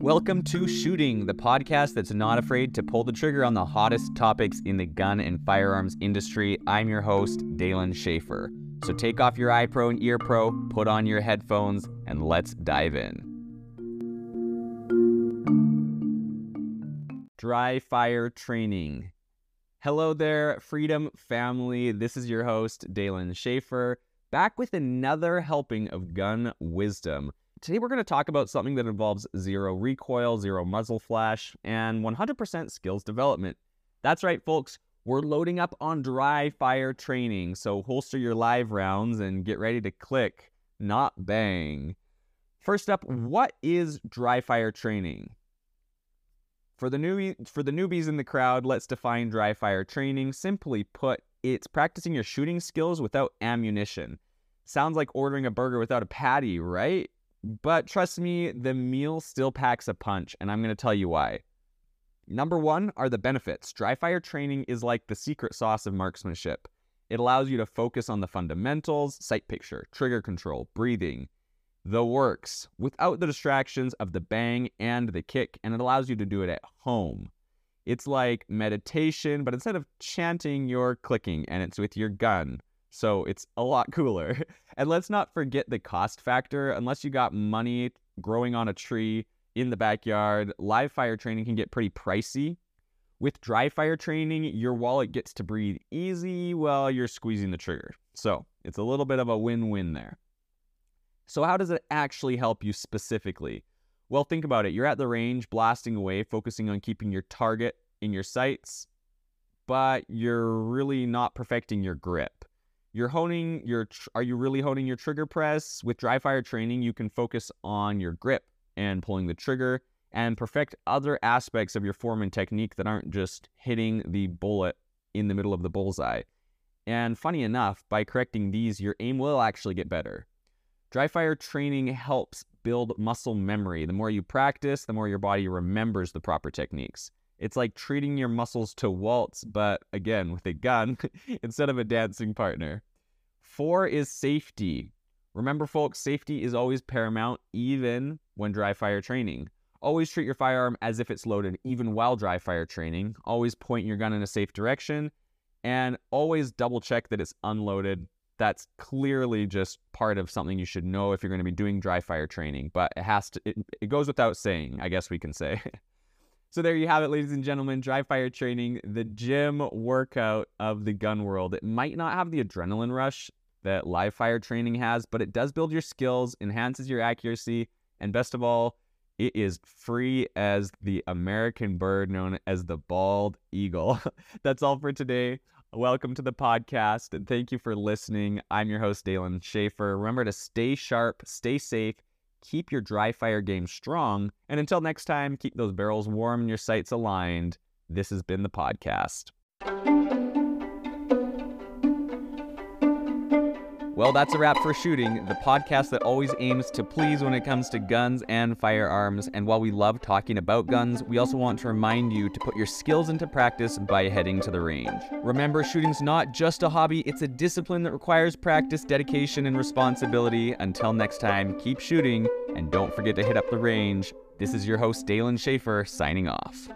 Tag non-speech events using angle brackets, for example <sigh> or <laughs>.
Welcome to Shooting, the podcast that's not afraid to pull the trigger on the hottest topics in the gun and firearms industry. I'm your host, Dalen Schaefer. So take off your EyePro and EarPro, put on your headphones, and let's dive in. Dry fire training. Hello there, Freedom family. This is your host, Dalen Schaefer, back with another helping of gun wisdom. Today, we're going to talk about something that involves zero recoil, zero muzzle flash, and 100% skills development. That's right, folks. We're loading up on dry fire training, so holster your live rounds and get ready to click, not bang. First up, what is dry fire training? For the newbie, for the newbies in the crowd, let's define dry fire training. Simply put, it's practicing your shooting skills without ammunition. Sounds like ordering a burger without a patty, right? But trust me, the meal still packs a punch, and I'm going to tell you why. Number one are the benefits. Dry fire training is like the secret sauce of marksmanship. It allows you to focus on the fundamentals, sight picture, trigger control, breathing, the works, without the distractions of the bang and the kick, and it allows you to do it at home. It's like meditation, but instead of chanting, you're clicking, and it's with your gun. So it's a lot <laughs> cooler. And let's not forget the cost factor. Unless you got money growing on a tree in the backyard, live fire training can get pretty pricey. With dry fire training, your wallet gets to breathe easy while you're squeezing the trigger. So it's a little bit of a win win there. So, how does it actually help you specifically? Well, think about it. You're at the range, blasting away, focusing on keeping your target in your sights, but you're really not perfecting your grip. You're honing your tr- are you really honing your trigger press? With dry fire training, you can focus on your grip and pulling the trigger and perfect other aspects of your form and technique that aren't just hitting the bullet in the middle of the bullseye. And funny enough, by correcting these, your aim will actually get better. Dry fire training helps build muscle memory. The more you practice, the more your body remembers the proper techniques. It's like treating your muscles to waltz, but again, with a gun <laughs> instead of a dancing partner. Four is safety. Remember, folks, safety is always paramount, even when dry fire training. Always treat your firearm as if it's loaded, even while dry fire training. Always point your gun in a safe direction, and always double check that it's unloaded. That's clearly just part of something you should know if you're going to be doing dry fire training, but it has to, it, it goes without saying, I guess we can say. <laughs> So there you have it, ladies and gentlemen. Dry fire training, the gym workout of the gun world. It might not have the adrenaline rush that live fire training has, but it does build your skills, enhances your accuracy, and best of all, it is free as the American bird known as the bald eagle. <laughs> That's all for today. Welcome to the podcast, and thank you for listening. I'm your host, Dalen Schaefer. Remember to stay sharp, stay safe, keep your dry fire game strong. And until next time, keep those barrels warm and your sights aligned. This has been the podcast. Well, that's a wrap for Shooting, the podcast that always aims to please when it comes to guns and firearms. And while we love talking about guns, we also want to remind you to put your skills into practice by heading to the range. Remember, shooting's not just a hobby, it's a discipline that requires practice, dedication, and responsibility. Until next time, keep shooting, and don't forget to hit up the range. This is your host, Dalen Schaefer, signing off.